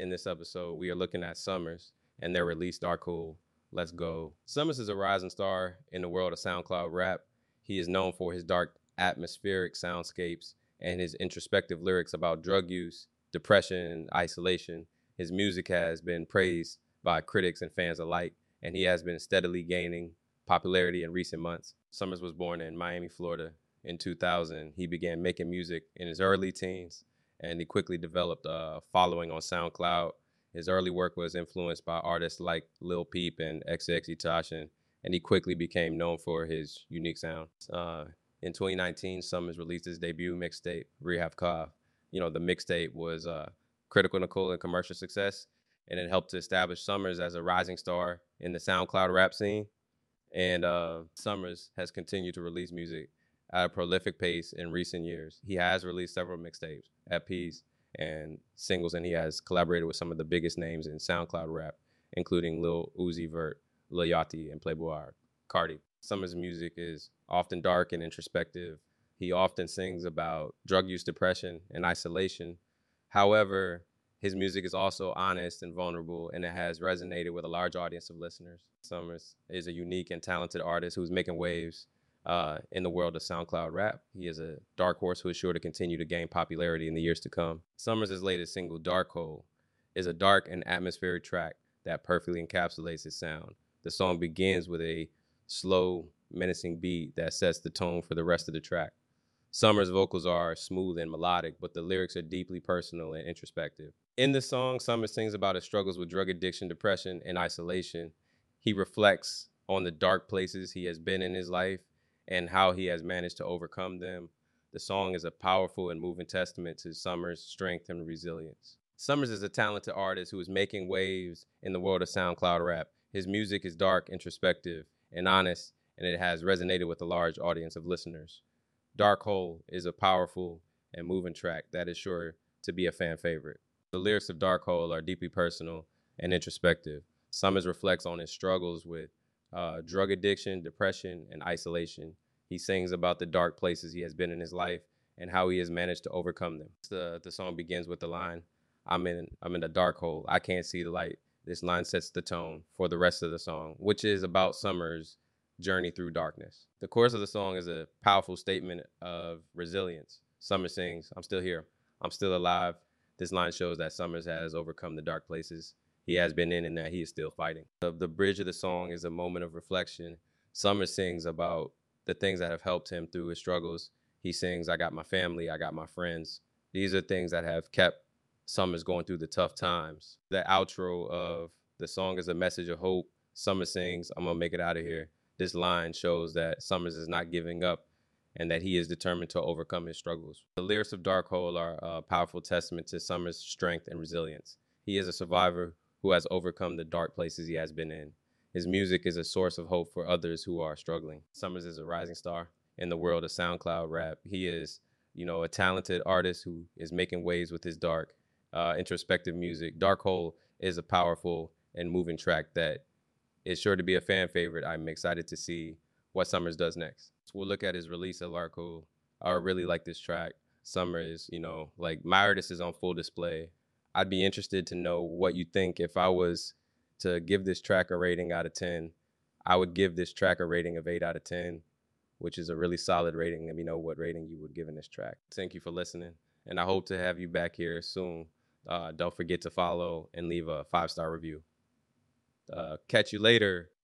in this episode, we are looking at Summrs and their release Dark Hole. Let's go. Summrs is a rising star in the world of SoundCloud rap. He is known for his dark atmospheric soundscapes and his introspective lyrics about drug use, depression, and isolation. His music has been praised by critics and fans alike, and he has been steadily gaining popularity in recent months. Summrs was born in Miami, Florida in 2000. He began making music in his early teens, and he quickly developed a following on SoundCloud. His early work was influenced by artists like Lil Peep and XXXTentacion, and he quickly became known for his unique sound. Uh, in 2019, Summrs released his debut mixtape, Rehab Kav. You know, the mixtape was uh, critical Nicole and commercial success, and it helped to establish Summrs as a rising star in the SoundCloud rap scene. And uh, Summrs has continued to release music at a prolific pace in recent years. He has released several mixtapes, EPs, and singles, and he has collaborated with some of the biggest names in SoundCloud rap, including Lil Uzi Vert, Lil Yachty, and Playboi Carti. Summrs' music is often dark and introspective. He often sings about drug use, depression, and isolation. However, his music is also honest and vulnerable, and it has resonated with a large audience of listeners. Summrs is a unique and talented artist who's making waves uh, in the world of SoundCloud rap. He is a dark horse who is sure to continue to gain popularity in the years to come. Summrs' latest single, Dark Hole, is a dark and atmospheric track that perfectly encapsulates his sound. The song begins with a slow, menacing beat that sets the tone for the rest of the track. Summrs' vocals are smooth and melodic, but the lyrics are deeply personal and introspective. In the song, Summrs sings about his struggles with drug addiction, depression, and isolation. He reflects on the dark places he has been in his life and how he has managed to overcome them. The song is a powerful and moving testament to Summrs' strength and resilience. Summrs is a talented artist who is making waves in the world of SoundCloud rap. His music is dark, introspective, and honest, and it has resonated with a large audience of listeners. Dark Hole is a powerful and moving track that is sure to be a fan favorite. The lyrics of Dark Hole are deeply personal and introspective. Summrs reflects on his struggles with uh, drug addiction, depression, and isolation. He sings about the dark places he has been in his life and how he has managed to overcome them. The, the song begins with the line, I'm in, I'm in a dark hole. I can't see the light. This line sets the tone for the rest of the song, which is about Summrs' journey through darkness. The chorus of the song is a powerful statement of resilience. Summer sings, I'm still here. I'm still alive. This line shows that Summrs has overcome the dark places he has been in and that he is still fighting. The, the bridge of the song is a moment of reflection. Summer sings about the things that have helped him through his struggles. He sings, I got my family, I got my friends. These are things that have kept Summrs going through the tough times. The outro of the song is a message of hope. Summer sings, I'm gonna make it out of here. This line shows that Summrs is not giving up and that he is determined to overcome his struggles. The lyrics of Dark Hole are a powerful testament to Summrs' strength and resilience. He is a survivor who has overcome the dark places he has been in. His music is a source of hope for others who are struggling. Summrs is a rising star in the world of SoundCloud rap. He is, you know, a talented artist who is making waves with his dark, uh, introspective music. Dark Hole is a powerful and moving track that is sure to be a fan favorite. I'm excited to see what Summrs does next. So we'll look at his release of Hole. I really like this track. Summer is, you know, like my artist is on full display. I'd be interested to know what you think if I was to give this track a rating out of 10. I would give this track a rating of 8 out of 10, which is a really solid rating. Let me know what rating you would give in this track. Thank you for listening, and I hope to have you back here soon. Uh, don't forget to follow and leave a five star review. Uh, catch you later.